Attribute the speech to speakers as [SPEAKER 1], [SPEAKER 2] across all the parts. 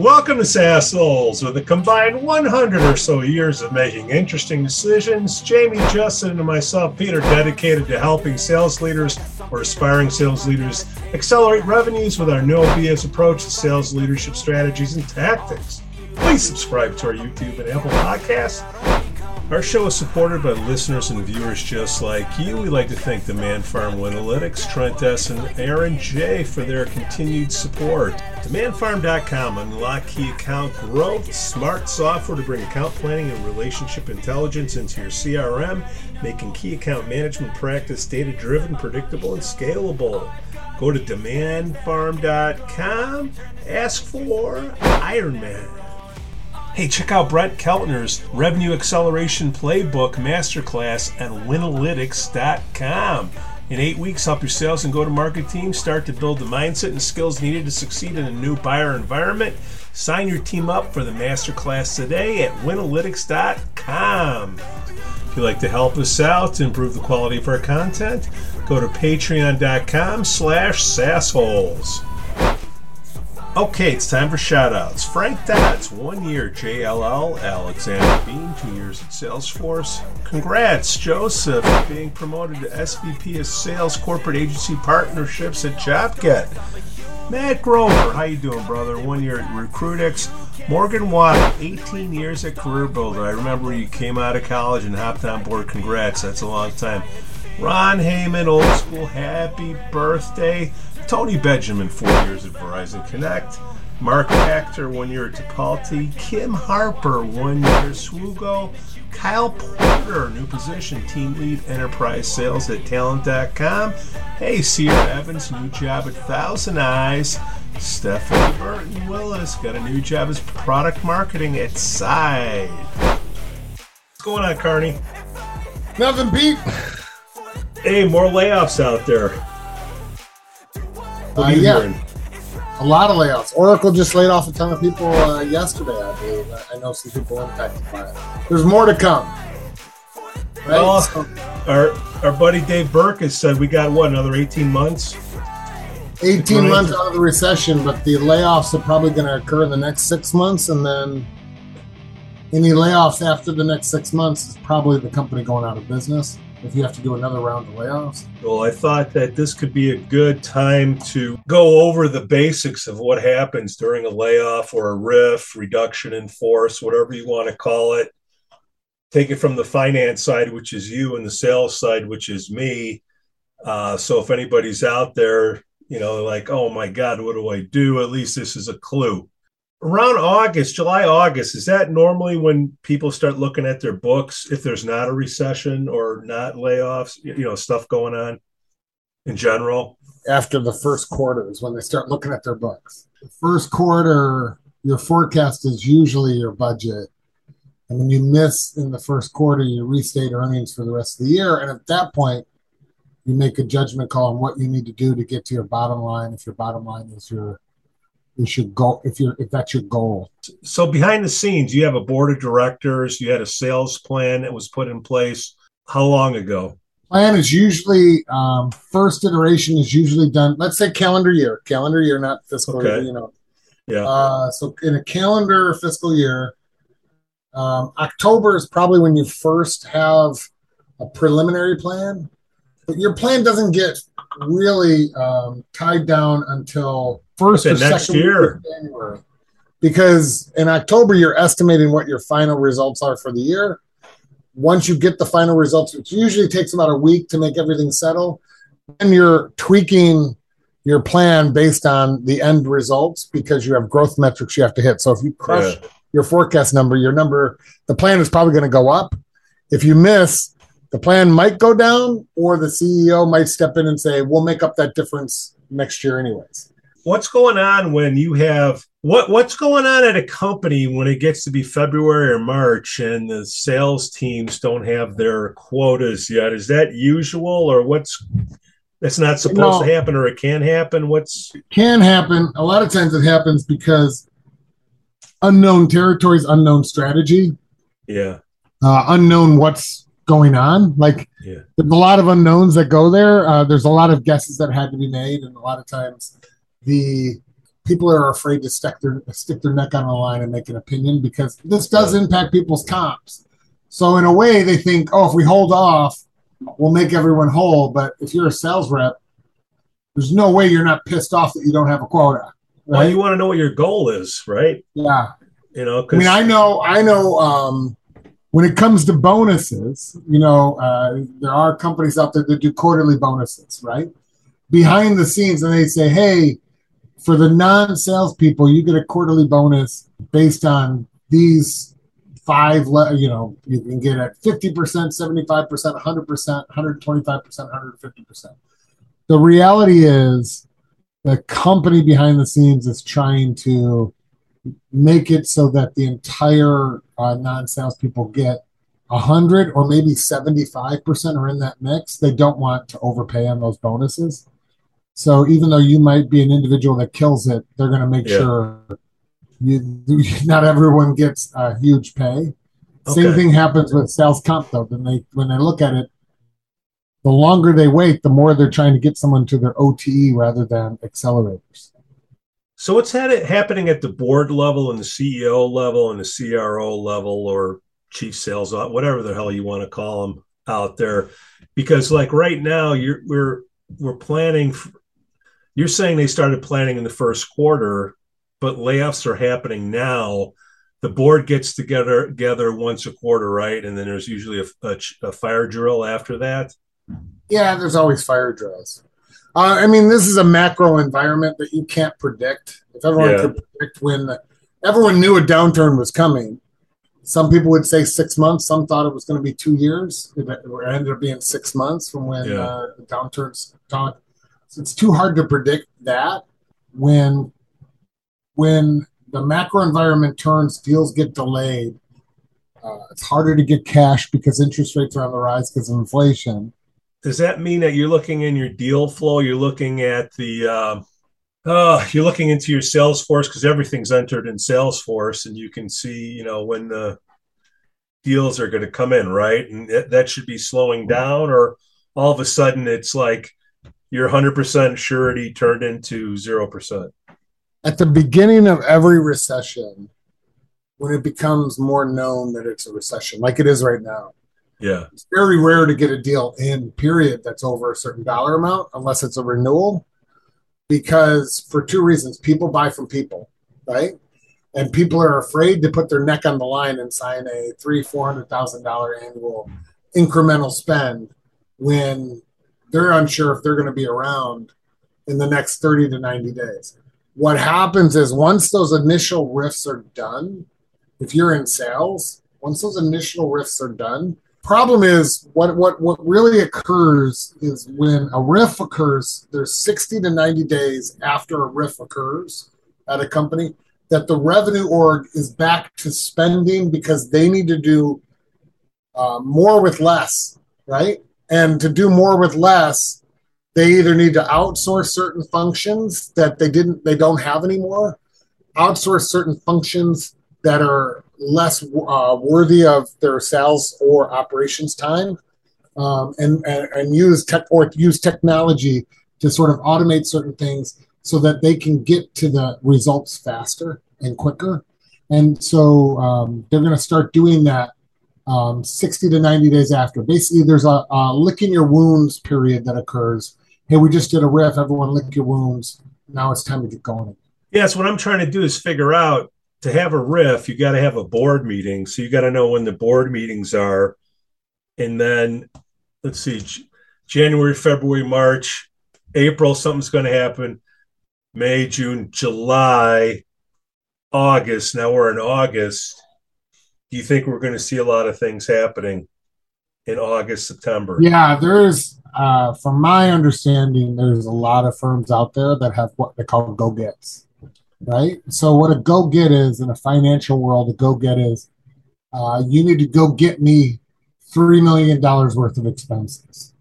[SPEAKER 1] Welcome to Sassholes. With a combined 100 or so years of making interesting decisions, Jamie, Justin, and myself, Peter, dedicated to helping sales leaders or aspiring sales leaders accelerate revenues with our no BS approach to sales leadership strategies and tactics. Please subscribe to our YouTube and Apple Podcasts our show is supported by listeners and viewers just like you. We'd like to thank DemandFarm Winalytics, Trent S., and Aaron J. for their continued support. DemandFarm.com unlock key account growth, smart software to bring account planning and relationship intelligence into your CRM, making key account management practice data driven, predictable, and scalable. Go to DemandFarm.com, ask for Ironman. Hey, check out Brent Keltner's Revenue Acceleration Playbook Masterclass at Winalytics.com. In eight weeks, help your sales and go to market team start to build the mindset and skills needed to succeed in a new buyer environment. Sign your team up for the masterclass today at Winalytics.com. If you'd like to help us out to improve the quality of our content, go to patreon.com slash sassholes. Okay, it's time for shoutouts. Frank Dodds, one year JLL. Alexander Bean, two years at Salesforce. Congrats, Joseph, being promoted to SVP of Sales Corporate Agency Partnerships at JobGet. Matt Grover, how you doing, brother? One year at Recruitics. Morgan Watt, 18 years at Career Builder. I remember you came out of college and hopped on board. Congrats, that's a long time. Ron Heyman, old school, happy birthday. Tony Benjamin, four years at Verizon Connect. Mark Actor, one year at Tipalti. Kim Harper, one year at Swoogo. Kyle Porter, new position, team lead enterprise sales at talent.com. Hey, Sierra Evans, new job at Thousand Eyes. Stephanie Burton Willis got a new job as product marketing at Side. What's going on, Carney?
[SPEAKER 2] Nothing, Pete.
[SPEAKER 1] Hey, more layoffs out there.
[SPEAKER 2] Uh, yeah. A lot of layoffs. Oracle just laid off a ton of people uh, yesterday, I believe. I know some people impacted by it. There's more to come.
[SPEAKER 1] Right? Well, so, our our buddy Dave Burke has said we got what another 18 months.
[SPEAKER 2] 18 months out of the recession, but the layoffs are probably going to occur in the next six months, and then any layoffs after the next six months is probably the company going out of business if you have to do another round of layoffs?
[SPEAKER 1] Well, I thought that this could be a good time to go over the basics of what happens during a layoff or a RIF, reduction in force, whatever you want to call it. Take it from the finance side, which is you, and the sales side, which is me. Uh, so if anybody's out there, you know, like, oh my God, what do I do? At least this is a clue around August, July, August, is that normally when people start looking at their books if there's not a recession or not layoffs, you know, stuff going on in general?
[SPEAKER 2] After the first quarter is when they start looking at their books. The first quarter, your forecast is usually your budget. And when you miss in the first quarter, you restate earnings for the rest of the year. And at that point, you make a judgment call on what you need to do to get to your bottom line. If your bottom line is your you your goal if you're if that's your goal.
[SPEAKER 1] So behind the scenes you have a board of directors you had a sales plan that was put in place. How long ago?
[SPEAKER 2] Plan is usually um, first iteration is usually done let's say calendar year calendar year not fiscal okay. year you know.
[SPEAKER 1] Yeah.
[SPEAKER 2] Uh, so in a calendar fiscal year um, october is probably when you first have a preliminary plan but your plan doesn't get really um, tied down until first or next second year. January. Because in October, you're estimating what your final results are for the year. Once you get the final results, which usually takes about a week to make everything settle, then you're tweaking your plan based on the end results because you have growth metrics you have to hit. So if you crush yeah. your forecast number, your number, the plan is probably going to go up. If you miss, the plan might go down, or the CEO might step in and say, "We'll make up that difference next year, anyways."
[SPEAKER 1] What's going on when you have what what's going on at a company when it gets to be February or March and the sales teams don't have their quotas yet? Is that usual or what's that's not supposed no, to happen or it can happen? What's
[SPEAKER 2] it can happen. A lot of times it happens because unknown territories, unknown strategy.
[SPEAKER 1] Yeah.
[SPEAKER 2] Uh, unknown what's going on. Like yeah. there's a lot of unknowns that go there. Uh, there's a lot of guesses that had to be made, and a lot of times the people are afraid to stick their stick their neck on the line and make an opinion because this does impact people's comps. So in a way, they think, oh, if we hold off, we'll make everyone whole. But if you're a sales rep, there's no way you're not pissed off that you don't have a quota. Right?
[SPEAKER 1] Well, you want to know what your goal is, right?
[SPEAKER 2] Yeah.
[SPEAKER 1] You know,
[SPEAKER 2] I mean, I know, I know. Um, when it comes to bonuses, you know, uh, there are companies out there that do quarterly bonuses, right? Behind the scenes, and they say, hey, for the non-salespeople, you get a quarterly bonus based on these five. Le- you know, you can get at fifty percent, seventy-five percent, hundred percent, hundred twenty-five percent, hundred fifty percent. The reality is, the company behind the scenes is trying to make it so that the entire uh, non-salespeople get 100 or maybe 75% are in that mix. They don't want to overpay on those bonuses. So even though you might be an individual that kills it, they're going to make
[SPEAKER 1] Yeah.
[SPEAKER 2] sure you not everyone gets a huge pay. Same thing happens with sales comp though. When they when they look at it, the longer they wait, the more they're trying to get someone to their OTE rather than accelerators.
[SPEAKER 1] So what's had it happening at the board level and the CEO level and the CRO level or chief sales whatever the hell you want to call them out there because like right now you're we're we're planning you're saying they started planning in the first quarter but layoffs are happening now the board gets together together once a quarter right and then there's usually a, a, a fire drill after that
[SPEAKER 2] Yeah, there's always fire drills. Uh, I mean, this is a macro environment that you can't predict. If everyone
[SPEAKER 1] Yeah.
[SPEAKER 2] could predict when the, everyone knew a downturn was coming, some people would say six months. Some thought it was going to be two years. It it ended up being six months from when
[SPEAKER 1] Yeah.
[SPEAKER 2] uh, the downturns. It's too hard to predict that when when the macro environment turns, deals get delayed. Uh, it's harder to get cash because interest rates are on the rise because of inflation.
[SPEAKER 1] does that mean that you're looking in your deal flow you're looking at the um, uh, you're looking into your salesforce because everything's entered in salesforce and you can see you know when the deals are going to come in right and that, that should be slowing down or all of a sudden it's like your 100% surety turned into 0%
[SPEAKER 2] at the beginning of every recession, when it becomes more known that it's a recession, like it is right now,
[SPEAKER 1] yeah
[SPEAKER 2] it's very rare to get a deal in period that's over a certain dollar amount unless it's a renewal. Because for two reasons, people buy from people, right? And people are afraid to put their neck on the line and sign a three, four hundred thousand dollar annual incremental spend when they're unsure if they're going to be around in the next 30 to 90 days. What happens is once those initial RIFs are done, if you're in sales, once those initial RIFs are done, problem is what what what really occurs is when a RIF occurs, there's 60 to 90 days after a RIF occurs at a company that the revenue org is back to spending because they need to do uh, more with less, right? And to do more with less, they either need to outsource certain functions that they didn't they don't have anymore outsource certain functions that are less uh, worthy of their sales or operations time um, and, and and use tech or use technology to sort of automate certain things so that they can get to the results faster and quicker. And so um, they're going to start doing that um, 60 to 90 days after basically there's a, a licking your wounds period that occurs hey, we just did a RIF. Everyone lick your wounds. Now it's time to get going.
[SPEAKER 1] Yes, what I'm trying to do is figure out to have a RIF, you got to have a board meeting. So you got to know when the board meetings are. And then let's see, January, February, March, April, something's going to happen. May, June, July, August. Now we're in August. Do you think we're going to see a lot of things happening in August, September?
[SPEAKER 2] Yeah, there's, uh, from my understanding, there's a lot of firms out there that have what they call go gets, right? So, what a go get is in a financial world, a go get is uh, you need to go get me $3 million worth of expenses.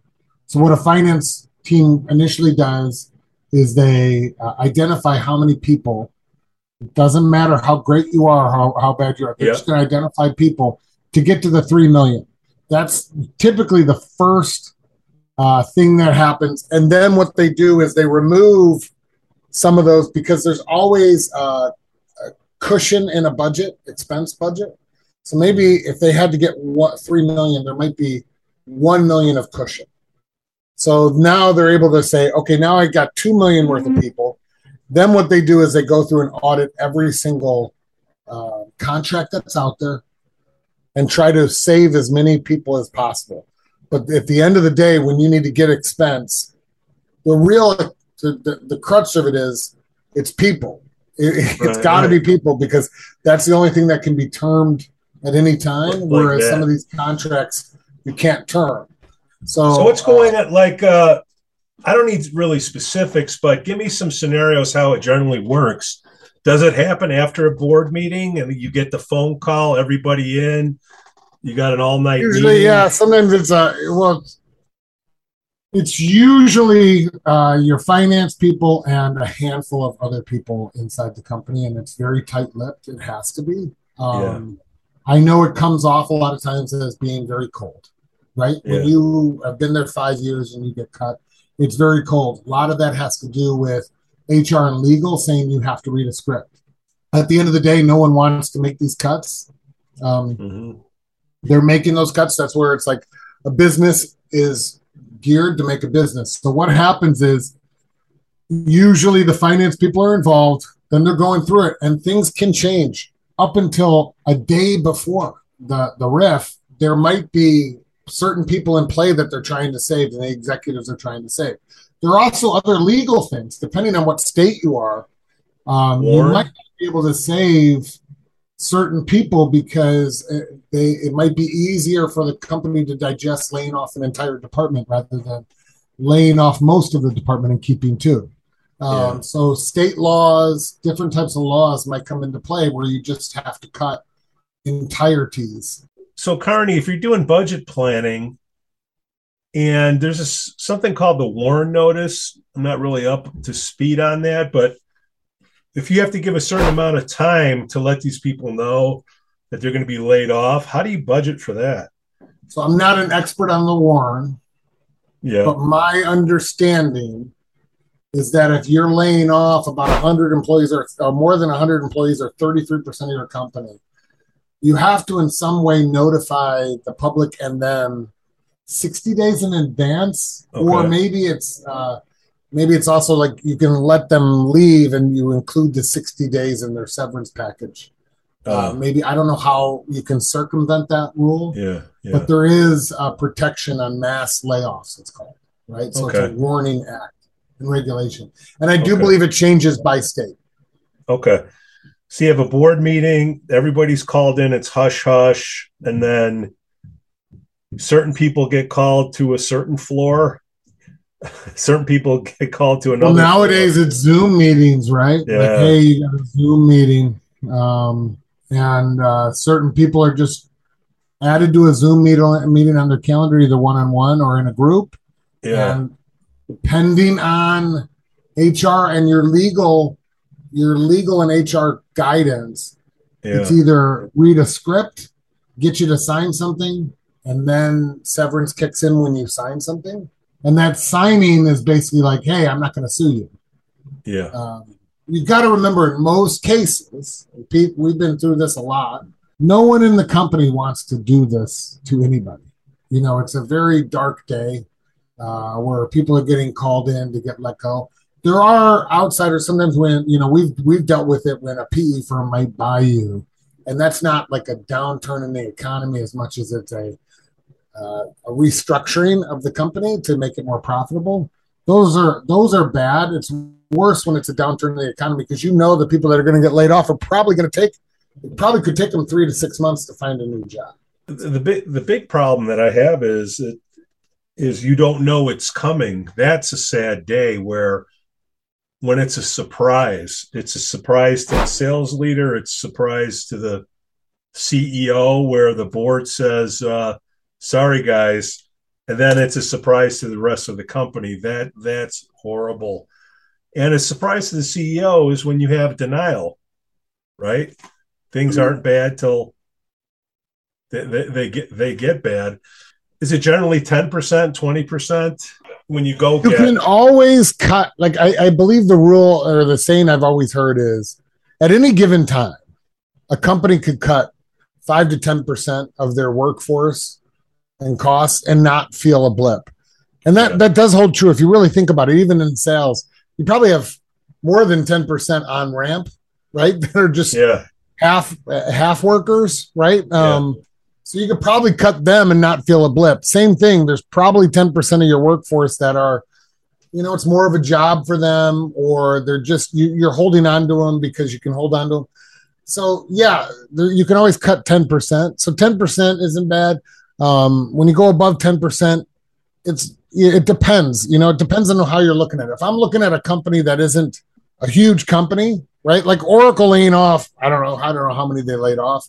[SPEAKER 2] So, what a finance team initially does is they uh, identify how many people, it doesn't matter how great you are, how, how bad you are, they're
[SPEAKER 1] Yeah.
[SPEAKER 2] just going to identify people to get to the 3 million. That's typically the first uh, thing that happens. And then what they do is they remove some of those because there's always a cushion in a budget, expense budget. So maybe if they had to get what three million, there might be one million of cushion. So now they're able to say, okay, now I got two million worth of people. Then what they do is they go through and audit every single uh, contract that's out there and try to save as many people as possible. But at the end of the day, when you need to get expense, the real the, the, the crutch of it is it's people. It, has right, got to right. be people because that's the only thing that can be termed at any time. Like whereas that. some of these contracts you can't term. So,
[SPEAKER 1] so what's going uh, on? Like, uh, I don't need really specifics, but give me some scenarios how it generally works. Does it happen after a board meeting and you get the phone call, everybody in? You got an all night.
[SPEAKER 2] Usually,
[SPEAKER 1] meeting?
[SPEAKER 2] yeah. Sometimes it's a well. It's usually uh, your finance people and a handful of other people inside the company, and it's very tight lipped. It has to be. Um, yeah. I know it comes off a lot of times as being very cold, right? Yeah. When you have been there five years and you get cut, it's very cold. A lot of that has to do with HR and legal saying you have to read a script. At the end of the day, no one wants to make these cuts. Um, mm-hmm. They're making those cuts. That's where it's like a business is geared to make a business. So what happens is usually the finance people are involved, then they're going through it, and things can change up until a day before the the RIF. There might be certain people in play that they're trying to save, and the executives are trying to save. There are also other legal things, depending on what state you are. Um, you might be able to save certain people because they, it might be easier for the company to digest laying off an entire department rather than laying off most of the department and keeping two. Um, yeah. So state laws, different types of laws might come into play where you just have to cut entireties.
[SPEAKER 1] So, Carney, if you're doing budget planning, and there's a, something called the WARN notice. I'm not really up to speed on that, but if you have to give a certain amount of time to let these people know that they're going to be laid off, how do you budget for that?
[SPEAKER 2] So I'm not an expert on the WARN. Yeah. But my understanding is that if you're laying off about 100 employees or, or more than 100 employees or 33% of your company, you have to in some way notify the public and them 60 days in advance okay. or maybe it's uh, maybe it's also like you can let them leave and you include the 60 days in their severance package uh, uh, maybe i don't know how you can circumvent that rule
[SPEAKER 1] yeah, yeah.
[SPEAKER 2] but there is a protection on mass layoffs it's called right so okay. it's a warning act and regulation and i do okay. believe it changes by state
[SPEAKER 1] okay so you have a board meeting everybody's called in it's hush hush and then certain people get called to a certain floor. Certain people get called to another
[SPEAKER 2] well, nowadays floor. it's zoom meetings right? Yeah. like hey you got a zoom meeting. Um, and uh, certain people are just added to a zoom meeting, meeting on their calendar either one-on-one or in a group.
[SPEAKER 1] Yeah.
[SPEAKER 2] And depending on hr and your legal your legal and hr guidance yeah. it's either read a script get you to sign something and then severance kicks in when you sign something. And that signing is basically like, hey, I'm not going to sue you.
[SPEAKER 1] Yeah.
[SPEAKER 2] Um, you've got to remember, in most cases, Pete, we've been through this a lot. No one in the company wants to do this to anybody. You know, it's a very dark day uh, where people are getting called in to get let go. There are outsiders sometimes when you know we've we've dealt with it when a PE firm might buy you, and that's not like a downturn in the economy as much as it's a uh, a restructuring of the company to make it more profitable. Those are those are bad. It's worse when it's a downturn in the economy because you know the people that are going to get laid off are probably going to take probably could take them three to six months to find a new job.
[SPEAKER 1] The, the big the big problem that I have is it, is you don't know it's coming. That's a sad day where when it's a surprise, it's a surprise to the sales leader, it's a surprise to the CEO where the board says, uh, sorry guys and then it's a surprise to the rest of the company. That that's horrible. And a surprise to the ceo is when you have denial right? Things mm-hmm. aren't bad till they, they, they, get they get bad. Is it generally 10% 20% when you go
[SPEAKER 2] You
[SPEAKER 1] get
[SPEAKER 2] can always cut. Like I, I believe the rule or the saying I've always heard is, at any given time, a company could cut five to ten percent of their workforce and costs and not feel a blip. And that
[SPEAKER 1] Yeah.
[SPEAKER 2] that does hold true if you really think about it. Even in sales, you probably have more than ten percent on ramp, right? That are just
[SPEAKER 1] yeah
[SPEAKER 2] half half workers, right?
[SPEAKER 1] Yeah.
[SPEAKER 2] Um, so you could probably cut them and not feel a blip. Same thing. There's probably ten percent of your workforce that are, you know, it's more of a job for them, or they're just you, you're holding on to them because you can hold on to them. So yeah, there, you can always cut ten percent. So ten percent isn't bad. Um, when you go above ten percent, it's it depends. You know, it depends on how you're looking at it. If I'm looking at a company that isn't a huge company, right? Like Oracle laying off, I don't know, I don't know how many they laid off,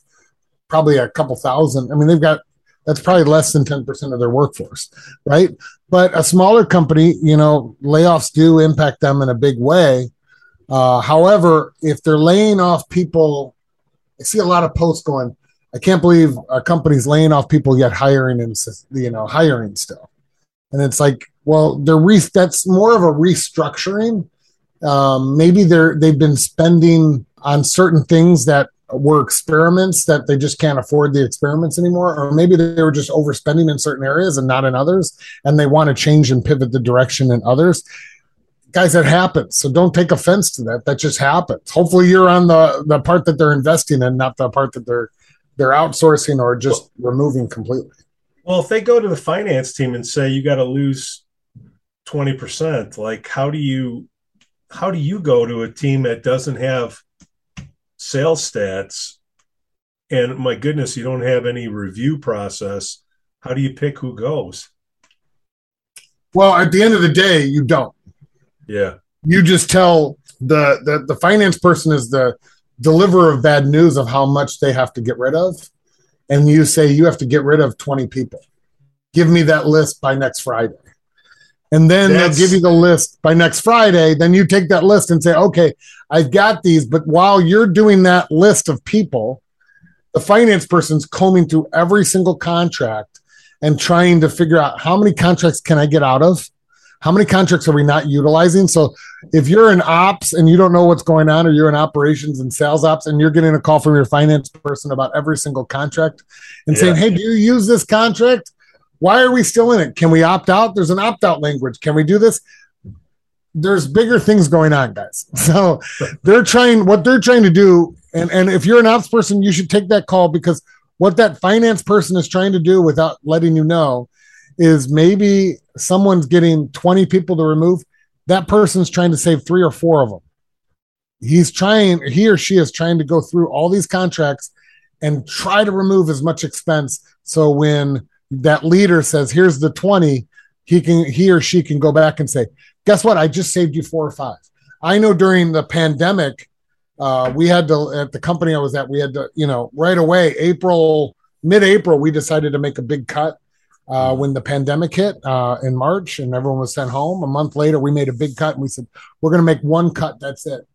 [SPEAKER 2] probably a couple thousand. I mean, they've got that's probably less than 10% of their workforce, right? But a smaller company, you know, layoffs do impact them in a big way. Uh, however, if they're laying off people, I see a lot of posts going, I can't believe a company's laying off people yet hiring and you know hiring still, and it's like, well, they're re- that's more of a restructuring. Um, maybe they're they've been spending on certain things that were experiments that they just can't afford the experiments anymore, or maybe they were just overspending in certain areas and not in others, and they want to change and pivot the direction in others. Guys, that happens. So don't take offense to that. That just happens. Hopefully, you're on the the part that they're investing in, not the part that they're they're outsourcing or just removing completely.
[SPEAKER 1] well if they go to the finance team and say you got to lose 20% like how do you how do you go to a team that doesn't have sales stats and my goodness you don't have any review process how do you pick who goes?
[SPEAKER 2] Well, at the end of the day, you don't.
[SPEAKER 1] yeah.
[SPEAKER 2] You just tell the, the the finance person is the deliverer of bad news of how much they have to get rid of and you say you have to get rid of 20 people. Give me that list by next friday and then
[SPEAKER 1] That's-
[SPEAKER 2] they'll give you the list by next friday. Then you take that list and say okay i've got these. But while you're doing that list of people the finance person's combing through every single contract and trying to figure out how many contracts can i get out of? How many contracts are we not utilizing? So if you're in ops and you don't know what's going on, or you're in operations and sales ops and you're getting a call from your finance person about every single contract and saying, Hey, do you use this contract? Why are we still in it? Can we opt out? There's an opt out language. Can we do this? There's bigger things going on, guys. So they're trying what they're trying to do. And, and if you're an ops person, you should take that call because what that finance person is trying to do without letting you know is maybe someone's getting 20 people to remove that person's trying to save three or four of them. He's trying, he or she is trying to go through all these contracts and try to remove as much expense. So when that leader says, here's the 20, he can, he or she can go back and say, guess what? I just saved you four or five. I know during the pandemic, uh, we had to, at the company I was at, we had to, you know, right away, April, mid April, we decided to make a big cut uh, when the pandemic hit uh, in March and everyone was sent home. A month later, we made a big cut and we said, we're going to make one cut. That's it.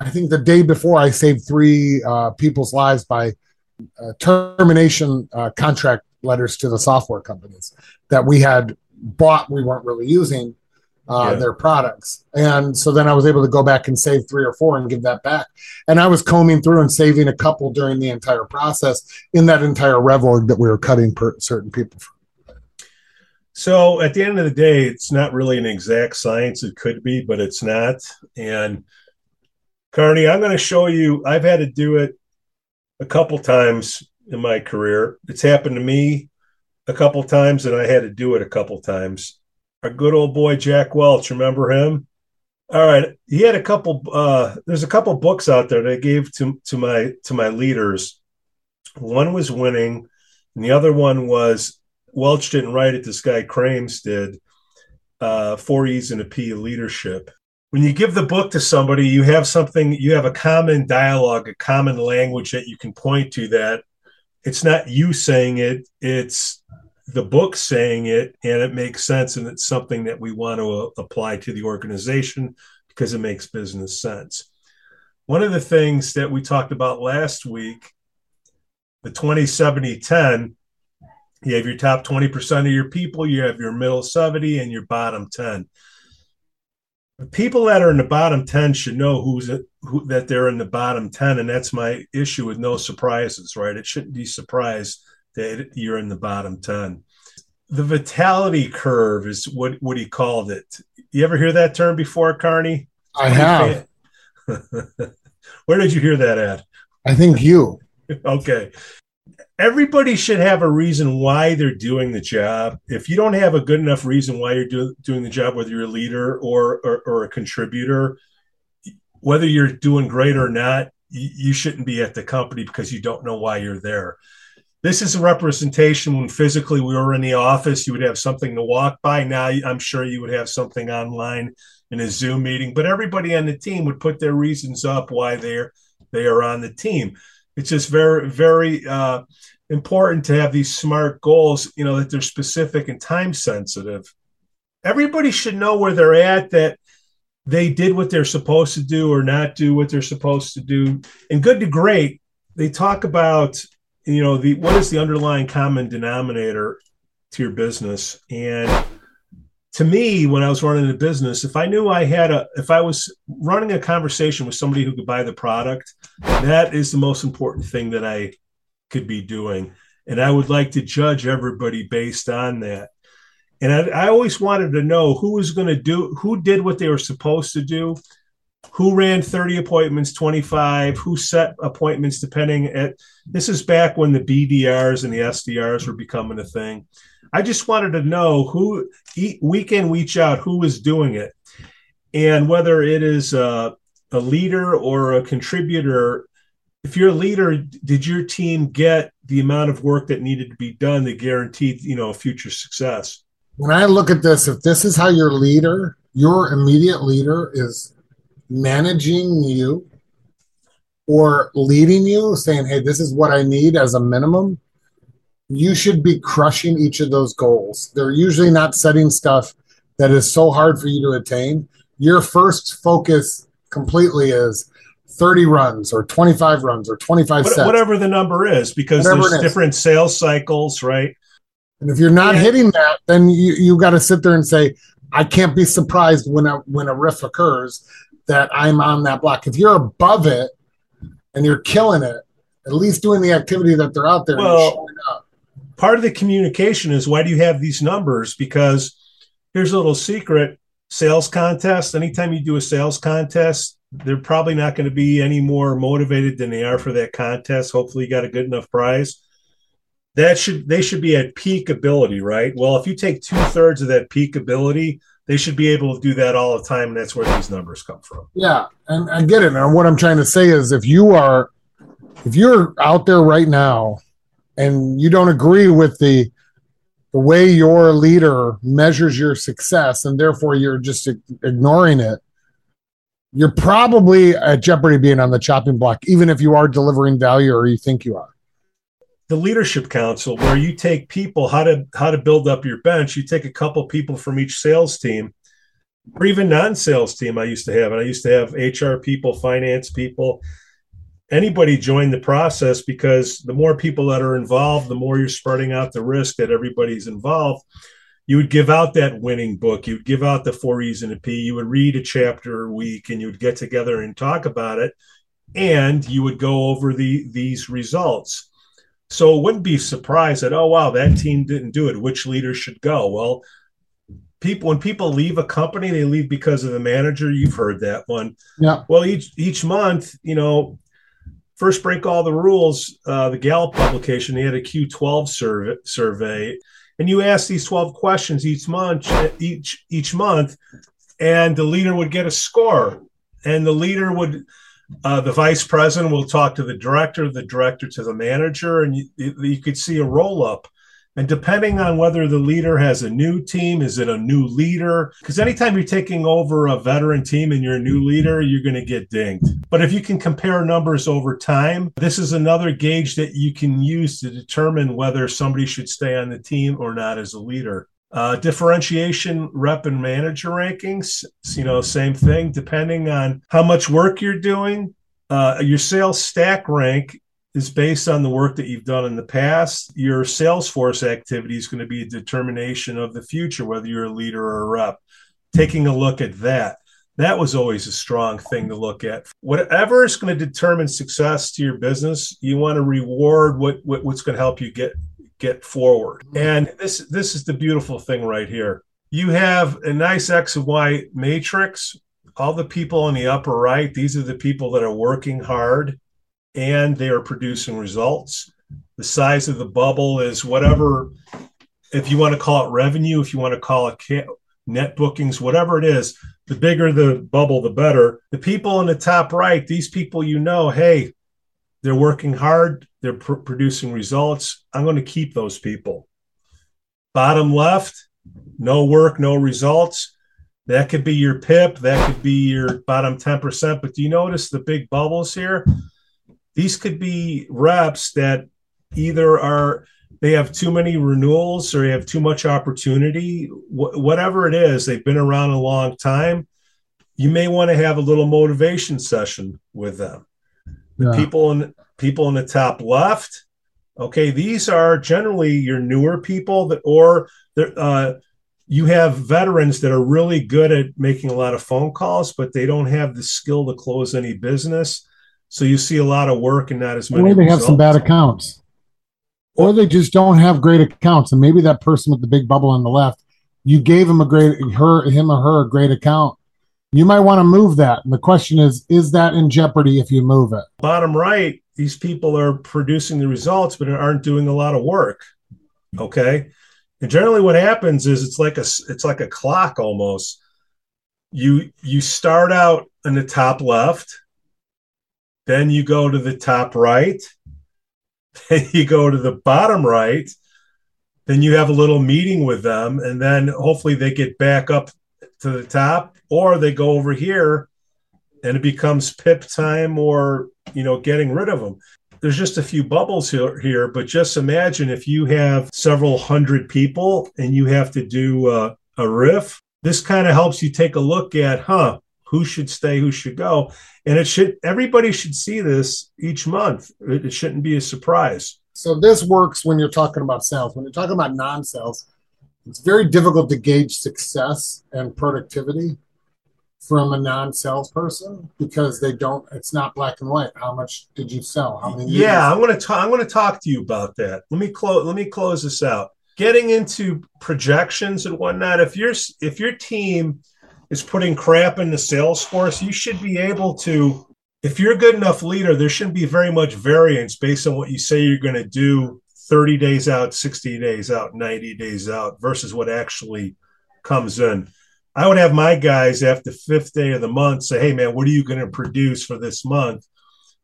[SPEAKER 2] I think the day before, I saved three uh, people's lives by uh, termination uh, contract letters to the software companies that we had bought, we weren't really using. Uh,
[SPEAKER 1] Yeah.
[SPEAKER 2] their products. And so then I was able to go back and save three or four and give that back. And I was combing through and saving a couple during the entire process in that entire rev org that we were cutting per certain people from.
[SPEAKER 1] So at the end of the day, it's not really an exact science. It could be, but it's not. And Carney, I'm going to show you. I've had to do it a couple times in my career. It's happened to me a couple times, and I had to do it a couple times. Our good old boy Jack Welch, remember him? All right, he had a couple. Uh, there's a couple books out there that I gave to to my to my leaders. One was winning, and the other one was Welch didn't write it. This guy Krames did. Uh, Four E's and a P leadership. When you give the book to somebody, you have something. You have a common dialogue, a common language that you can point to. That it's not you saying it; it's the book saying it, and it makes sense, and it's something that we want to uh, apply to the organization because it makes business sense. One of the things that we talked about last week, the 20 70 10, You have your top 20% of your people, you have your middle 70 and your bottom 10. People that are in the bottom 10 should know who's who, that they're in the bottom 10 and that's my issue with no surprises, right? It shouldn't be surprised that you're in the bottom 10. The vitality curve is what what he called it. You ever hear that term before, Carney?
[SPEAKER 2] I have.
[SPEAKER 1] Where did you hear that at?
[SPEAKER 2] I think you.
[SPEAKER 1] okay everybody should have a reason why they're doing the job. If you don't have a good enough reason why you're do, doing the job, whether you're a leader or, or, or a contributor, whether you're doing great or not, you, you shouldn't be at the company because you don't know why you're there. This is a representation when physically we were in the office, you would have something to walk by. Now I'm sure you would have something online in a Zoom meeting, but everybody on the team would put their reasons up why they're they are on the team it's just very very uh, important to have these smart goals you know that they're specific and time sensitive. Everybody should know where they're at that they did what they're supposed to do or not do what they're supposed to do. And good to great they talk about you know the what is the underlying common denominator to your business? And to me, when I was running a business, if I knew I had a, if I was running a conversation with somebody who could buy the product, that is the most important thing that I could be doing. And I would like to judge everybody based on that. And I, I always wanted to know who was going to do, who did what they were supposed to do, who ran 30 appointments, 25, who set appointments depending at, this is back when the BDRs and the SDRs were becoming a thing I just wanted to know who week in week out who is doing it, and whether it is a, a leader or a contributor. If you're a leader, did your team get the amount of work that needed to be done that guaranteed you know future success?
[SPEAKER 2] When I look at this, if this is how your leader, your immediate leader, is managing you or leading you, saying, "Hey, this is what I need as a minimum." You should be crushing each of those goals. They're usually not setting stuff that is so hard for you to attain. Your first focus completely is 30 runs or 25 runs or 25 sets.
[SPEAKER 1] Whatever the number is, because whatever there's different sales cycles, right?
[SPEAKER 2] And if you're not yeah. hitting that, then you, you got to sit there and say, I can't be surprised when a when a RIF occurs that I'm on that block. If you're above it and you're killing it, at least doing the activity that they're out there
[SPEAKER 1] well, part of the communication is why do you have these numbers? Because here's a little secret sales contest. Anytime you do a sales contest, they're probably not going to be any more motivated than they are for that contest. Hopefully, you got a good enough prize. That should they should be at peak ability, right? Well, if you take two thirds of that peak ability, they should be able to do that all the time, and that's where these numbers come from.
[SPEAKER 2] Yeah, and I get it. And what I'm trying to say is, if you are, if you're out there right now and you don't agree with the the way your leader measures your success and therefore you're just ignoring it you're probably at jeopardy being on the chopping block even if you are delivering value or you think you are.
[SPEAKER 1] The leadership council where you take people how to how to build up your bench you take a couple people from each sales team or even non-sales team i used to have. And i used to have hr people finance people anybody join the process because the more people that are involved, the more you're spreading out the risk that everybody's involved. You would give out that winning book. You would give out the four E's and a P. You would read a chapter a week, and you would get together and talk about it, and you would go over the these results. So it wouldn't be surprised that oh wow that team didn't do it. Which leader should go? Well, people when people leave a company, they leave because of the manager. You've heard that one.
[SPEAKER 2] Yeah.
[SPEAKER 1] Well, each each month, you know, first break all the rules, uh, the Gallup publication, they had a Q12 survey, survey, and you ask these 12 questions each month, each each month, and the leader would get a score, and the leader would. Uh, the vice president will talk to the director, the director to the manager, and you, you could see a roll up and depending on whether the leader has a new team, is it a new leader? Because anytime you're taking over a veteran team and you're a new leader, you're going to get dinged. But if you can compare numbers over time, this is another gauge that you can use to determine whether somebody should stay on the team or not as a leader. Uh, differentiation, rep, and manager rankings, you know, same thing. Depending on how much work you're doing, uh, your sales stack rank is based on the work that you've done in the past. Your Salesforce activity is going to be a determination of the future, whether you're a leader or a rep. Taking a look at that. That was always a strong thing to look at. Whatever is going to determine success to your business, you want to reward what, what what's going to help you get get forward. Mm-hmm. And this this is the beautiful thing right here. You have a nice X and Y matrix. All the people on the upper right, these are the people that are working hard and they are producing results. The size of the bubble is whatever, if you want to call it revenue, if you want to call it net bookings, whatever it is, the bigger the bubble, the better. The people in the top right, these people you know, hey, they're working hard, they're pr- producing results. I'm going to keep those people. Bottom left, no work, no results. That could be your PIP, that could be your bottom 10%. But do you notice the big bubbles here? These could be reps that either are they have too many renewals or they have too much opportunity. Wh- whatever it is they've been around a long time. You may want to have a little motivation session with them. Yeah. people in people in the top left okay these are generally your newer people that or uh, you have veterans that are really good at making a lot of phone calls but they don't have the skill to close any business so you see a lot of work and not as many.
[SPEAKER 2] Or they results. have some bad accounts, or they just don't have great accounts. And maybe that person with the big bubble on the left, you gave him a great her him or her a great account. You might want to move that. And the question is, is that in jeopardy if you move it?
[SPEAKER 1] Bottom right, these people are producing the results, but aren't doing a lot of work. Okay. And generally what happens is it's like a it's like a clock almost. You you start out in the top left then you go to the top right. Then you go to the bottom right. Then you have a little meeting with them. And then hopefully they get back up to the top or they go over here and it becomes pip time or, you know, getting rid of them. There's just a few bubbles here, here but just imagine if you have several hundred people and you have to do a, a RIF. This kind of helps you take a look at, huh, who should stay, who should go. And it should everybody should see this each month. It, it shouldn't be a surprise.
[SPEAKER 2] So this works when you're talking about sales. When you're talking about non-sales, it's very difficult to gauge success and productivity from a non-salesperson because they don't it's not black and white how much did you sell how
[SPEAKER 1] many yeah i'm going to talk i'm going to talk to you about that let me close let me close this out getting into projections and whatnot if your if your team is putting crap in the sales force, you should be able to, if you're a good enough leader, there shouldn't be very much variance based on what you say you're going to do 30 days out, 60 days out, 90 days out versus what actually comes in. I would have my guys after the fifth day of the month say, Hey man, what are you going to produce for this month?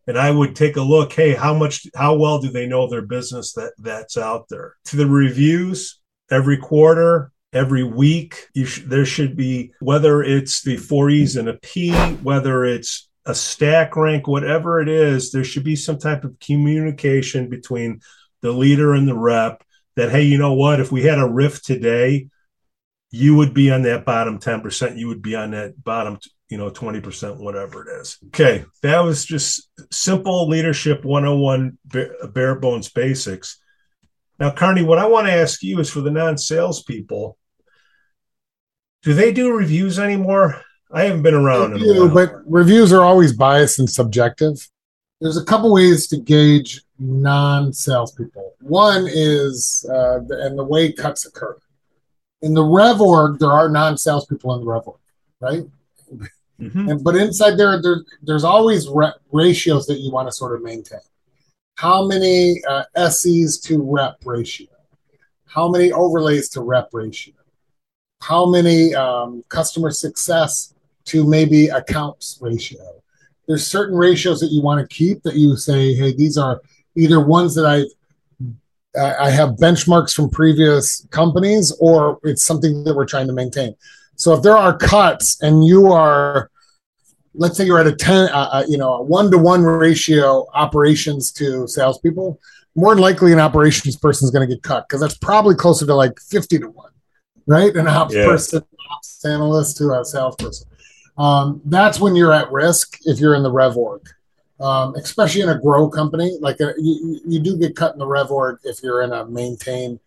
[SPEAKER 1] And I would take a look, hey, how much how well do they know their business that that's out there? To the reviews every quarter, every week. Sh- there should be, whether it's the four E's and a P, whether it's a stack rank, whatever it is, there should be some type of communication between the leader and the rep that, hey, you know what? If we had a RIF today, you would be on that bottom 10%, you would be on that bottom, you know, 20%, whatever it is. Okay. That was just simple leadership 101 bare bones basics. Now, Carney, what I want to ask you is for the non salespeople, do they do reviews anymore? I haven't been around.
[SPEAKER 2] Do, but reviews are always biased and subjective. There's a couple ways to gauge non-salespeople. One is, uh, and the way cuts occur. In the Rev org, there are non-salespeople in the Rev org, right? Mm-hmm. And, but inside there, there there's always re- ratios that you want to sort of maintain. How many uh, SEs to rep ratio? How many overlays to rep ratio? How many um, customer success to maybe accounts ratio. There's certain ratios that you want to keep that you say, hey, these are either ones that I've I have benchmarks from previous companies, or it's something that we're trying to maintain. So if there are cuts and you are, let's say you're at a ten, uh, uh you know, one to one ratio operations to salespeople, more than likely an operations person is going to get cut because that's probably closer to like fifty to one right? An ops yeah. person, ops analyst to a salesperson. Um, that's when you're at risk if you're in the rev org. um, especially in a grow company. Like a, you, you do get cut in the rev org if you're in a maintain,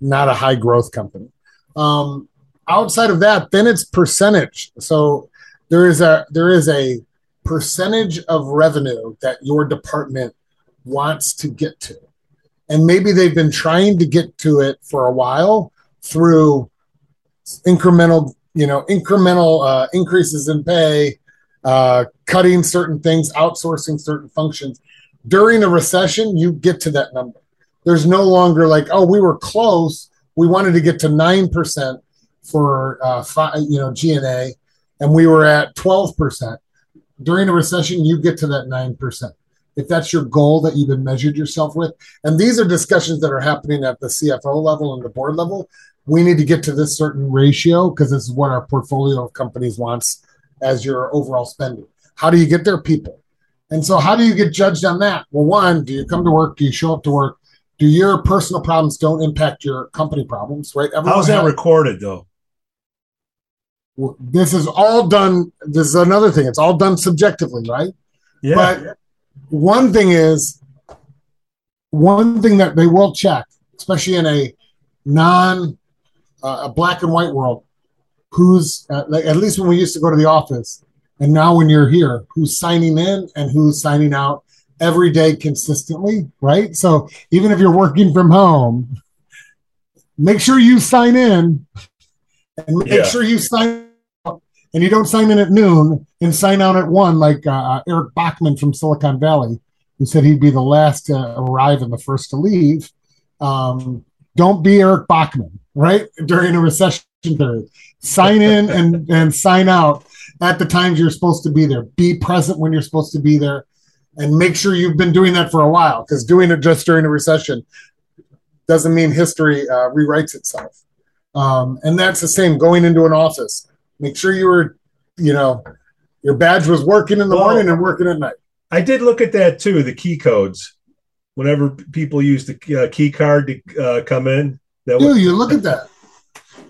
[SPEAKER 2] not a high growth company. Um, outside of that, then it's percentage. So there is a there is a percentage of revenue that your department wants to get to. And maybe they've been trying to get to it for a while through incremental, you know, incremental uh, increases in pay, uh, cutting certain things, outsourcing certain functions. During a recession, you get to that number. There's no longer like, oh, we were close. We wanted to get to nine percent for uh, five, you know G&A, and we were at twelve percent. During a recession, you get to that nine percent if that's your goal that you've been measured yourself with. And these are discussions that are happening at the CFO level and the board level. We need to get to this certain ratio because this is what our portfolio of companies wants as your overall spending. How do you get there? People. And so, how do you get judged on that? Well, one, do you come to work? Do you show up to work? Do your personal problems don't impact your company problems, right?
[SPEAKER 1] Everyone How's that has, recorded though?
[SPEAKER 2] This is all done. This is another thing. It's all done subjectively, right?
[SPEAKER 1] Yeah.
[SPEAKER 2] But one thing is, one thing that they will check, especially in a non uh, a black and white world, who's uh, like, at least when we used to go to the office, and now when you're here, who's signing in and who's signing out every day consistently, right? So even if you're working from home, make sure you sign in and make yeah. sure you sign and you don't sign in at noon and sign out at one like uh, uh, Erlich Bachman from Silicon Valley, who said he'd be the last to arrive and the first to leave. Um, don't be Erlich Bachman, right? During a recession period. Sign in and, and sign out at the times you're supposed to be there. Be present when you're supposed to be there. And make sure you've been doing that for a while because doing it just during a recession doesn't mean history uh, rewrites itself. Um, and that's the same going into an office Make sure you were, you know, your badge was working in the well, morning and working at night.
[SPEAKER 1] I did look at that too, the key codes. Whenever people use the uh, key card to uh, come in,
[SPEAKER 2] that was, you look at that.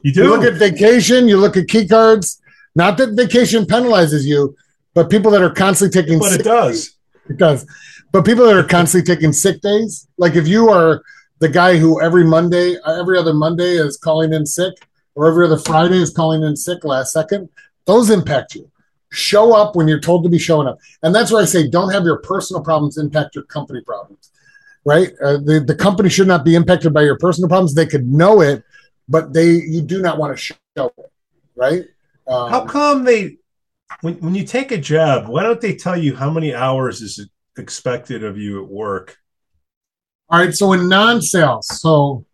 [SPEAKER 1] You do.
[SPEAKER 2] You look at vacation. You look at key cards. Not that vacation penalizes you, but people that are constantly taking.
[SPEAKER 1] But it does.
[SPEAKER 2] Days, it does. But people that are constantly taking sick days, like if you are the guy who every Monday, uh, every other Monday is calling in sick, or every other Friday is calling in sick last second, those impact you. Show up when you're told to be showing up. And that's where I say don't have your personal problems impact your company problems, right? Uh, the, the company should not be impacted by your personal problems. They could know it, but they you do not want to show it, right?
[SPEAKER 1] Um, how come they, when, when you take a job, why don't they tell you how many hours is expected of you at work?
[SPEAKER 2] All right. So in non sales, so,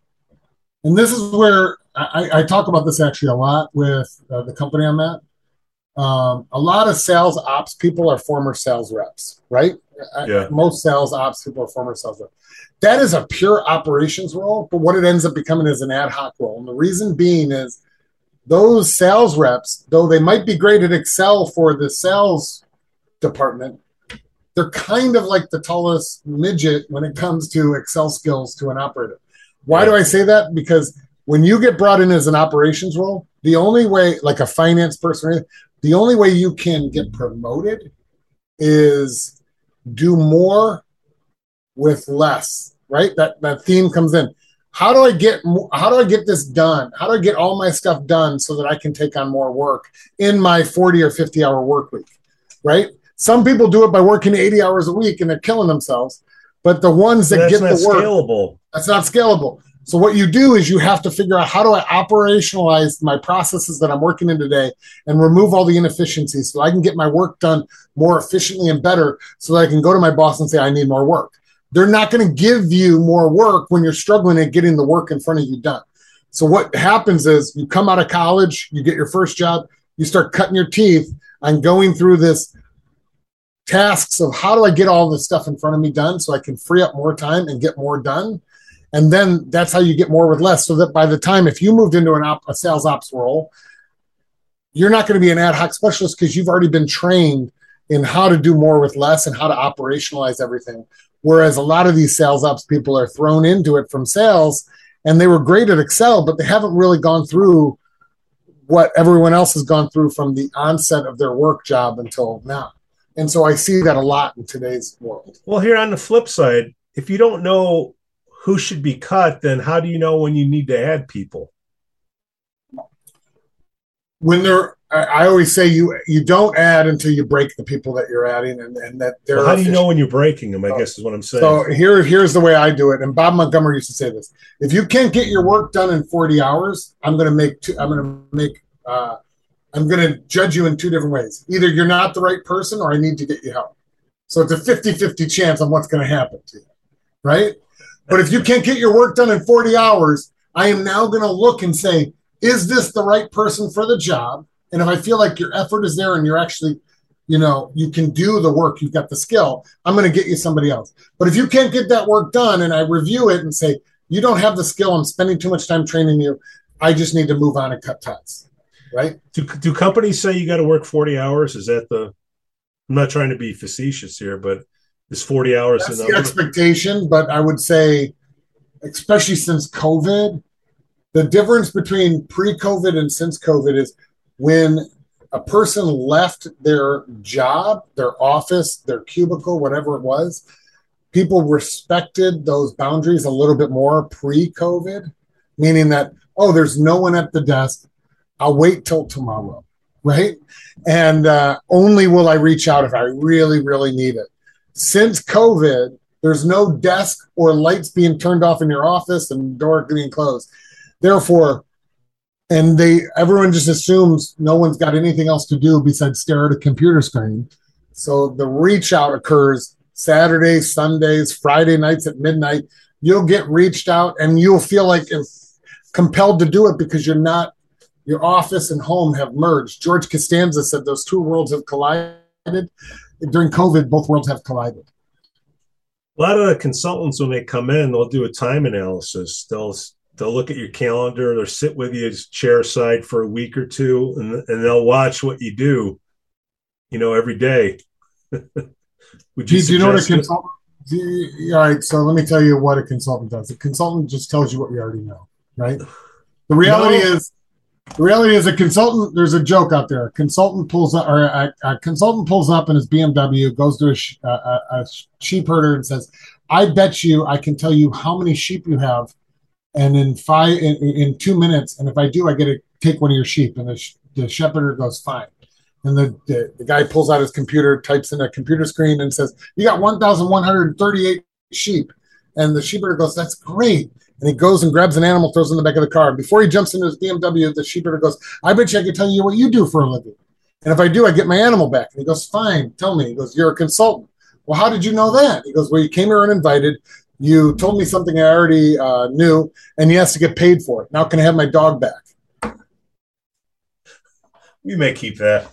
[SPEAKER 2] and this is where I, I, talk about this actually a lot with uh, the company I'm at. Um, a lot of sales ops people are former sales reps, right?
[SPEAKER 1] Yeah.
[SPEAKER 2] most sales ops people are former sales reps. That is a pure operations role, but what it ends up becoming is an ad hoc role. And the reason being is those sales reps, though they might be great at Excel for the sales department, they're kind of like the tallest midget when it comes to Excel skills to an operator. Why yeah. do I say that? Because when you get brought in as an operations role, the only way, like a finance person, the only way you can get promoted is do more with less, right? That that theme comes in. How do I get how do I get this done? How do I get all my stuff done so that I can take on more work in my 40 or 50 hour work week? Right? Some people do it by working 80 hours a week and they're killing themselves. But the ones that get the work,
[SPEAKER 1] scalable.
[SPEAKER 2] that's not scalable. So what you do is you have to figure out how do I operationalize my processes that I'm working in today and remove all the inefficiencies so I can get my work done more efficiently and better so that I can go to my boss and say I need more work. They're not going to give you more work when you're struggling at getting the work in front of you done. So what happens is you come out of college, you get your first job, you start cutting your teeth on going through this tasks of how do I get all this stuff in front of me done so I can free up more time and get more done and then that's how you get more with less. So that by the time if you moved into an op, a sales ops role, you're not going to be an ad hoc specialist because you've already been trained in how to do more with less and how to operationalize everything. Whereas a lot of these sales ops people are thrown into it from sales and they were great at Excel, but they haven't really gone through what everyone else has gone through from the onset of their work job until now. And so I see that a lot in today's world.
[SPEAKER 1] Well, here on the flip side, if you don't know who should be cut, then how do you know when you need to add people?
[SPEAKER 2] When they're, I always say you you don't add until you break the people that you're adding, and, and that they're.
[SPEAKER 1] Well, how do you know when you're breaking them? I so, guess is what I'm saying.
[SPEAKER 2] So here here's the way I do it, and Bob Montgomery used to say this: If you can't get your work done in 40 hours, I'm going to make two, I'm going to make uh, I'm going to judge you in two different ways. Either you're not the right person, or I need to get you help. So it's a 50-50 chance on what's going to happen to you, right? But if you can't get your work done in 40 hours, I am now going to look and say, is this the right person for the job? And if I feel like your effort is there and you're actually, you know, you can do the work, you've got the skill, I'm going to get you somebody else. But if you can't get that work done and I review it and say, you don't have the skill, I'm spending too much time training you, I just need to move on and cut ties. Right?
[SPEAKER 1] Do, do companies say you got to work 40 hours? Is that the, I'm not trying to be facetious here, but is 40 hours
[SPEAKER 2] That's the expectation, but I would say, especially since COVID, the difference between pre-COVID and since COVID is when a person left their job, their office, their cubicle, whatever it was, people respected those boundaries a little bit more pre-COVID, meaning that, oh, there's no one at the desk. I'll wait till tomorrow, right? And uh, only will I reach out if I really, really need it since COVID, there's no desk or lights being turned off in your office and door being closed. Therefore, and they everyone just assumes no one's got anything else to do besides stare at a computer screen. So the reach out occurs Saturdays, Sundays, Friday nights at midnight. You'll get reached out and you'll feel like compelled to do it because you're not your office and home have merged. George Costanza said those two worlds have collided during COVID, both worlds have collided.
[SPEAKER 1] A lot of the consultants, when they come in, they'll do a time analysis. They'll they'll look at your calendar. They'll sit with you chair side for a week or two, and and they'll watch what you do. You know, every day.
[SPEAKER 2] Would you? Do, do you know what a consultant? You, all right, so let me tell you what a consultant does. A consultant just tells you what you already know, right? The reality no. is the reality is a consultant. There's a joke out there. A consultant pulls up, or a, a consultant pulls up in his BMW, goes to a, a, a, sheep herder and says, "I bet you I can tell you how many sheep you have, and in five in, in two minutes, and if I do, I get to take one of your sheep." And the, the shepherd goes, "Fine." And the, the, the guy pulls out his computer, types in a computer screen, and says, "You got 1,138 sheep." And the sheepherder goes, "That's great." And he goes and grabs an animal, throws in the back of the car. And before he jumps into his BMW, the sheepherder goes, I bet you I can tell you what you do for a living. And if I do, I get my animal back. And he goes, Fine, tell me. He goes, You're a consultant. Well, how did you know that? He goes, Well, you came here uninvited. You told me something I already uh, knew, and he has to get paid for it. Now, can I have my dog back?
[SPEAKER 1] We may keep that.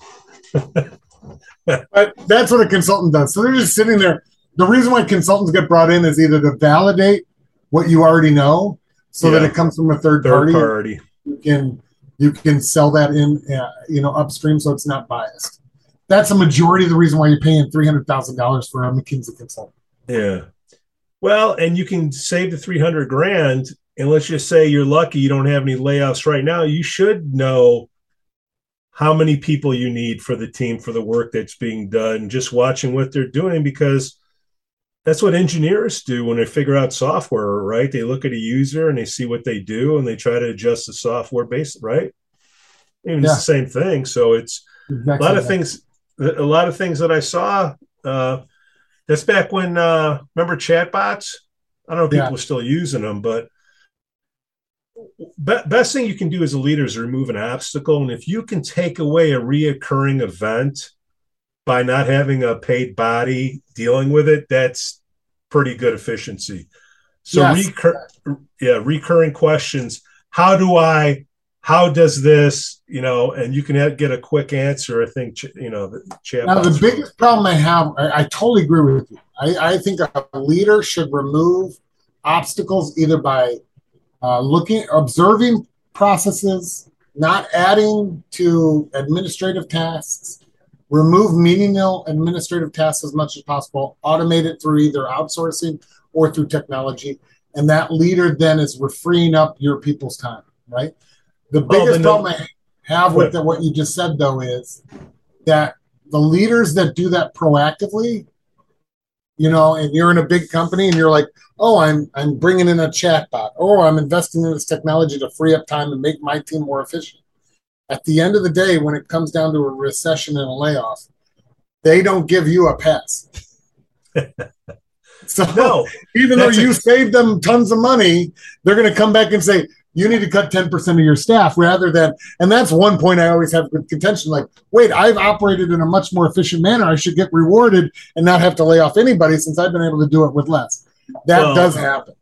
[SPEAKER 2] but that's what a consultant does. So they're just sitting there. The reason why consultants get brought in is either to validate what you already know, so yeah. that it comes from a third, third party. party. You can you can sell that in, uh, you know, upstream, so it's not biased. That's a majority of the reason why you're paying three hundred thousand dollars for a McKinsey consultant.
[SPEAKER 1] Yeah, well, and you can save the three hundred grand, and let's just say you're lucky you don't have any layoffs right now. You should know how many people you need for the team for the work that's being done. Just watching what they're doing because that's what engineers do when they figure out software, right? They look at a user and they see what they do and they try to adjust the software base, right? And yeah. it's the same thing. So it's exactly a lot of things. A lot of things that I saw. Uh, that's back when uh, remember chatbots. I don't know if people yeah. are still using them, but be- best thing you can do as a leader is remove an obstacle, and if you can take away a reoccurring event by not having a paid body dealing with it, that's pretty good efficiency. So yes. recur- yeah, recurring questions. How do I how does this, you know, and you can have, get a quick answer. I think, you know, the chat.
[SPEAKER 2] Now, the biggest problem I have, I, I totally agree with you. I, I, think a leader should remove obstacles either by uh, looking, observing processes, not adding to administrative tasks, remove menial administrative tasks as much as possible, automate it through either outsourcing or through technology. And that leader then is freeing up your people's time, right? The biggest problem I have with the, what you just said, though, is that the leaders that do that proactively, you know, and you're in a big company and you're like, oh, I'm I'm bringing in a chatbot, or I'm investing in this technology to free up time and make my team more efficient. At the end of the day, when it comes down to a recession and a layoff, they don't give you a pass. so no, even though you a- saved them tons of money, they're going to come back and say, you need to cut 10% of your staff rather than and that's one point i always have with contention like wait i've operated in a much more efficient manner. I should get rewarded and not have to lay off anybody since i've been able to do it with less. That well, does happen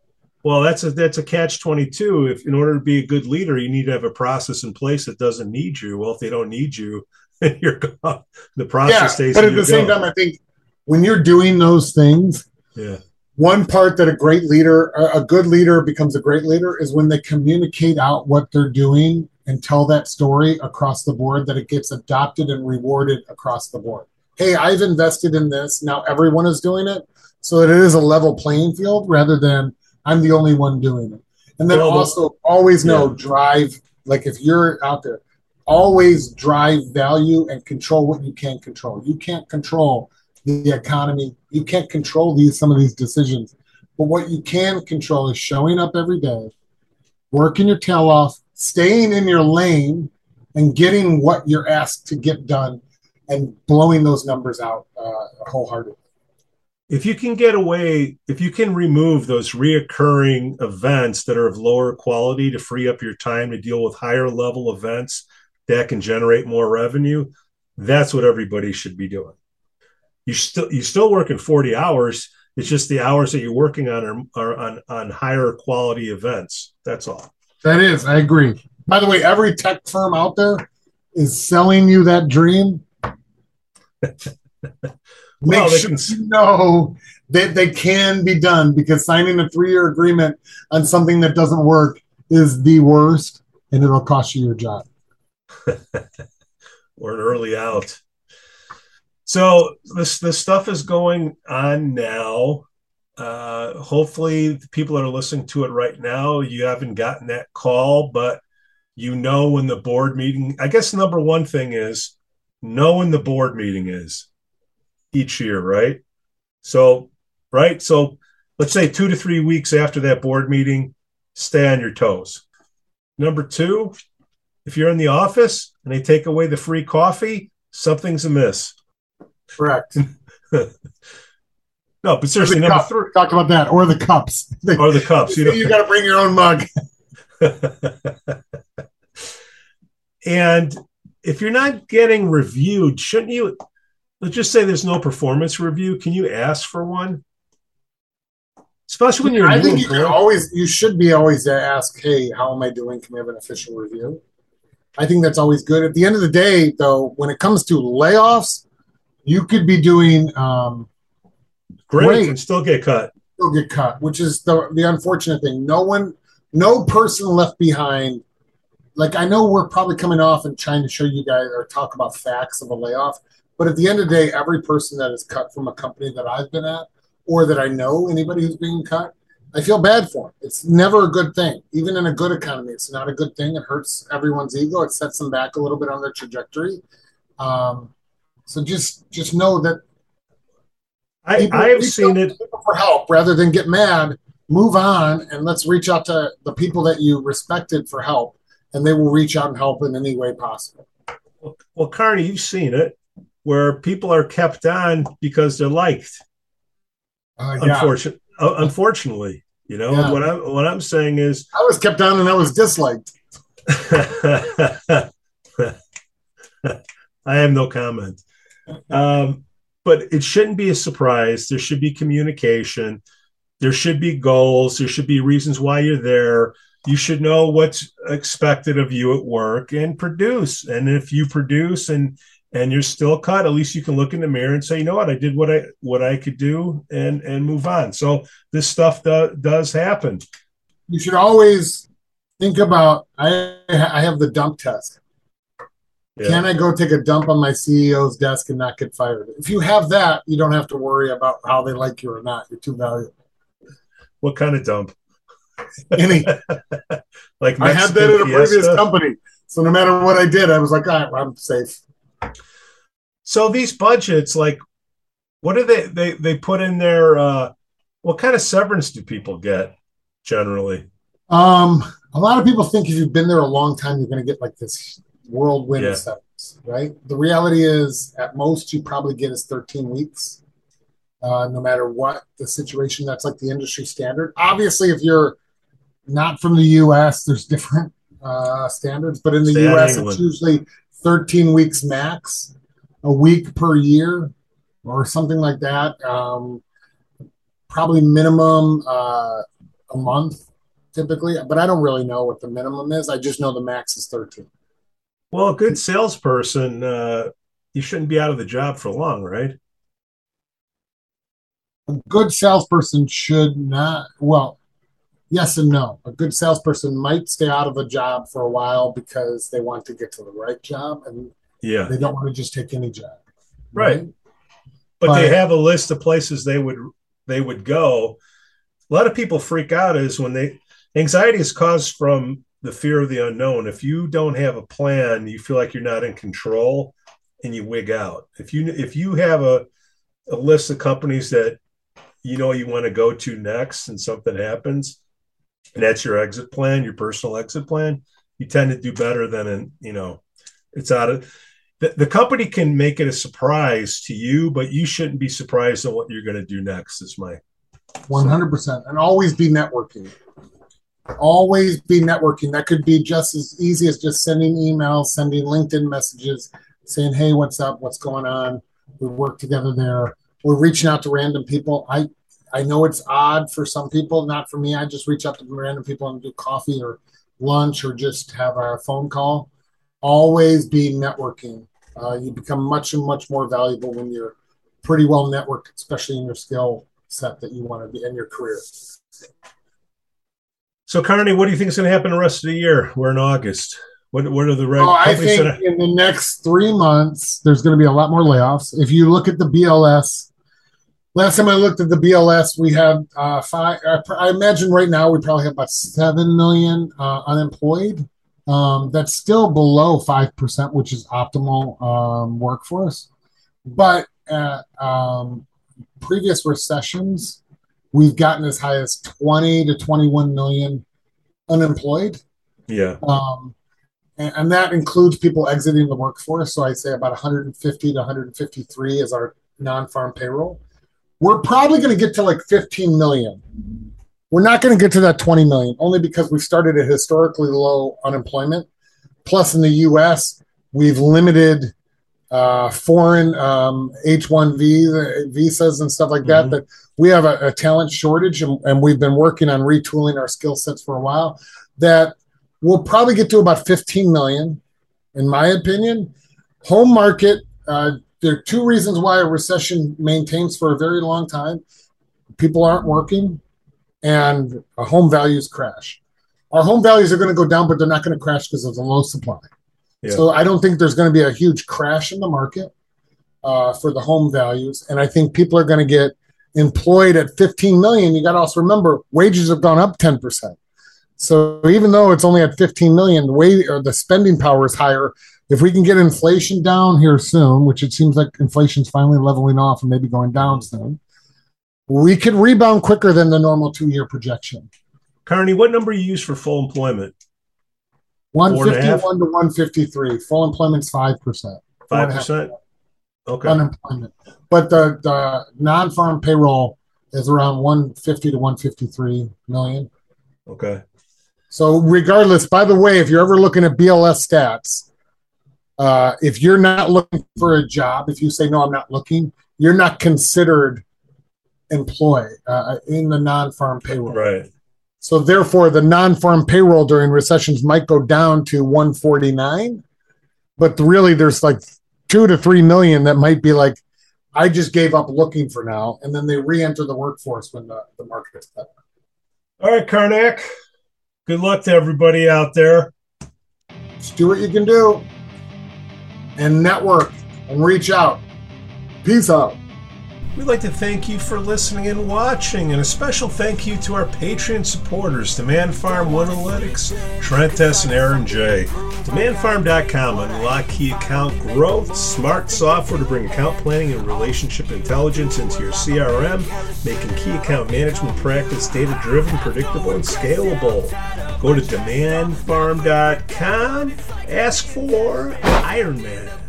[SPEAKER 1] well that's a that's a catch 22 if in order to be a good leader you need to have a process in place that doesn't need you. Well if they don't need you you're gone. The process yeah, stays
[SPEAKER 2] but at the same time i think when you're doing those things
[SPEAKER 1] yeah.
[SPEAKER 2] one part that a great leader, a good leader becomes a great leader is when they communicate out what they're doing and tell that story across the board that it gets adopted and rewarded across the board. Hey, I've invested in this. Now everyone is doing it. So that it is a level playing field rather than I'm the only one doing it. And then well, also always know yeah. drive, like if you're out there, always drive value and control what you can't control. You can't control the economy. You can't control these some of these decisions, but what you can control is showing up every day, working your tail off, staying in your lane, and getting what you're asked to get done, and blowing those numbers out uh, wholeheartedly.
[SPEAKER 1] If you can get away, if you can remove those reoccurring events that are of lower quality to free up your time to deal with higher level events that can generate more revenue, that's what everybody should be doing. You still you still working 40 hours. It's just the hours that you're working on are, are on on higher quality events. That's all.
[SPEAKER 2] That is i agree. By the way every tech firm out there is selling you that dream make well, sure you know that they can be done because signing a three-year agreement on something that doesn't work is the worst and it'll cost you your job
[SPEAKER 1] or an early out so this this stuff is going on now. Uh, hopefully, the people that are listening to it right now, you haven't gotten that call, but you know when the board meeting. I guess number one thing is know when the board meeting is each year, right? So, right. So let's say two to three weeks after that board meeting, stay on your toes. Number two, if you're in the office and they take away the free coffee, something's amiss.
[SPEAKER 2] Correct.
[SPEAKER 1] no, but seriously, number three.
[SPEAKER 2] Talk about that, or the cups.
[SPEAKER 1] or the cups.
[SPEAKER 2] You know, you got to bring your own mug.
[SPEAKER 1] and if you're not getting reviewed, shouldn't you? Let's just say there's no performance review. Can you ask for one? Especially when you're.
[SPEAKER 2] I think you can always. You should be always ask, "Hey, how am I doing? Can we have an official review?" I think that's always good. At the end of the day, though, when it comes to layoffs, you could be doing um,
[SPEAKER 1] great, great and still get cut.
[SPEAKER 2] Still get cut, which is the the unfortunate thing. No one, no person left behind. Like I know we're probably coming off and trying to show you guys or talk about facts of a layoff, but at the end of the day, every person that is cut from a company that I've been at or that I know anybody who's being cut, I feel bad for them. It's never a good thing. Even in a good economy, it's not a good thing. It hurts everyone's ego. It sets them back a little bit on their trajectory. Um, so just just know that
[SPEAKER 1] I, people, I have seen it
[SPEAKER 2] for help rather than get mad. Move on and let's reach out to the people that you respected for help, and they will reach out and help in any way possible.
[SPEAKER 1] Well, well Carney, you've seen it where people are kept on because they're liked. Uh, yeah. Unfortunately, uh, unfortunately, you know yeah. what I'm what I'm saying is
[SPEAKER 2] I was kept on and I was disliked.
[SPEAKER 1] I have no comment. Um, but it shouldn't be a surprise. There should be communication. There should be goals. There should be reasons why you're there. You should know what's expected of you at work and produce. And if you produce and and you're still cut, at least you can look in the mirror and say, you know what, I did what I what I could do and and move on. So this stuff do, does happen.
[SPEAKER 2] You should always think about. I I have the dump test. Yeah. Can I go take a dump on my CEO's desk and not get fired? If you have that, you don't have to worry about how they like you or not. You're too valuable.
[SPEAKER 1] What kind of dump?
[SPEAKER 2] Any. like Mexican I had that at a previous company. So no matter what I did, I was like, right, I'm safe.
[SPEAKER 1] So these budgets, like, what do they they they put in there? Uh, what kind of severance do people get generally?
[SPEAKER 2] Um, a lot of people think if you've been there a long time, you're going to get like this whirlwind
[SPEAKER 1] Yeah.
[SPEAKER 2] severance, right? The reality is, at most, you probably get is 13 weeks, uh, no matter what the situation. That's like the industry standard. Obviously, if you're not from the U.S., there's different uh, standards, but in the
[SPEAKER 1] Stay
[SPEAKER 2] U.S., it's usually 13 weeks max, a week per year, or something like that. Um, probably minimum uh, a month typically, but I don't really know what the minimum is. I just know the max is 13.
[SPEAKER 1] Well, a good salesperson, uh, you shouldn't be out of the job for long, right?
[SPEAKER 2] A good salesperson should not, well, yes and no. A good salesperson might stay out of a job for a while because they want to get to the right job and
[SPEAKER 1] Yeah,
[SPEAKER 2] they don't want to just take any job.
[SPEAKER 1] Right. but they have a list of places they would they would go. A lot of people freak out is when they anxiety is caused from the fear of the unknown. If you don't have a plan, you feel like you're not in control, and you wig out. If you if you have a a list of companies that you know you want to go to next, and something happens, and that's your exit plan, your personal exit plan, you tend to do better than in you know it's out of the, the company can make it a surprise to you, but you shouldn't be surprised on what you're going to do next. Is my
[SPEAKER 2] 100% and always be networking. Always be networking. That could be just as easy as just sending emails sending linkedin messages saying hey what's up? What's going on? We work together there. We're reaching out to random people. I i know it's odd for some people not for me i just reach out to random people and do coffee or lunch or just have a phone call always be networking uh, you become much and much more valuable when you're pretty well networked especially in your skill set that you want to be in your career.
[SPEAKER 1] so, Carney. What do you think is going to happen the rest of the year? We're in August. What what are the right?
[SPEAKER 2] Oh, I think
[SPEAKER 1] are,
[SPEAKER 2] in the next three months, there's going to be a lot more layoffs. If you look at the BLS, last time I looked at the BLS, we had uh, five. I, I imagine right now we probably have about seven million uh, unemployed. Um, that's still below five percent, which is optimal um, workforce. But at um, previous recessions, we've gotten as high as twenty to twenty-one million unemployed.
[SPEAKER 1] yeah
[SPEAKER 2] Um, and, and that includes people exiting the workforce. So I'd say about 150 to 153 is our non-farm payroll. We're probably going to get to like 15 million. We're not going to get to that 20 million only because we've started at historically low unemployment. Plus, in the U.S., we've limited uh, foreign um, H-1 visa, visas and stuff like that.
[SPEAKER 1] Mhm.
[SPEAKER 2] That we have a, a talent shortage, and, and we've been working on retooling our skill sets for a while. That we'll probably get to about 15 million, in my opinion. Home market. Uh, there are two reasons why a recession maintains for a very long time. People aren't working, and home values crash. Our home values are going to go down, but they're not going to crash because of the low supply.
[SPEAKER 1] Yeah.
[SPEAKER 2] So I don't think there's going to be a huge crash in the market uh, for the home values, and I think people are going to get employed at 15 million. You got to also remember wages have gone up 10 percent. So even though it's only at 15 million, the way or the spending power is higher. If we can get inflation down here soon, which it seems like inflation's finally leveling off and maybe going down soon, we could rebound quicker than the normal two-year projection.
[SPEAKER 1] Carney, what number you use for full employment? and a half?
[SPEAKER 2] 151 to 153. Full employment's 5%.
[SPEAKER 1] Five percent. Okay.
[SPEAKER 2] Unemployment. But the, the non-farm payroll is around 150 to 153 million.
[SPEAKER 1] Okay.
[SPEAKER 2] So regardless, by the way, if you're ever looking at BLS stats, uh, if you're not looking for a job, if you say no, I'm not looking, you're not considered employed uh, in the non-farm payroll.
[SPEAKER 1] Right.
[SPEAKER 2] So therefore, the non-farm payroll during recessions might go down to 149, but really there's like two to three million that might be like, I just gave up looking for now, and then they re-enter the workforce when the, the market is better.
[SPEAKER 1] All right, Karnak. Good luck to everybody out there.
[SPEAKER 2] Just do what you can do, and network and reach out. Peace out.
[SPEAKER 1] We'd like to thank you for listening and watching, and a special thank you to our Patreon supporters, DemandFarm Analytics, Trent S. and Aaron J. DemandFarm.com unlock key account growth, smart software to bring account planning and relationship intelligence into your CRM, making key account management practice data driven, predictable, and scalable. Go to DemandFarm.com, ask for Iron Man.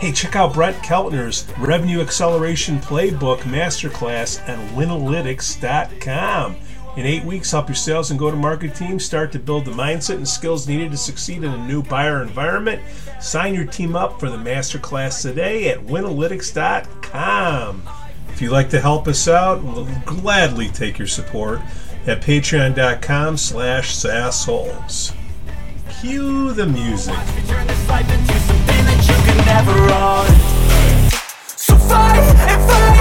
[SPEAKER 1] Hey, check out Brett Keltner's Revenue Acceleration Playbook Masterclass at Winalytics.com. In eight weeks, help your sales and go to market team start to build the mindset and skills needed to succeed in a new buyer environment. Sign your team up for the masterclass today at Winalytics.com. If you'd like to help us out, we'll gladly take your support at patreon.com slash sassholes. Cue the music
[SPEAKER 3] never. So fight and fight.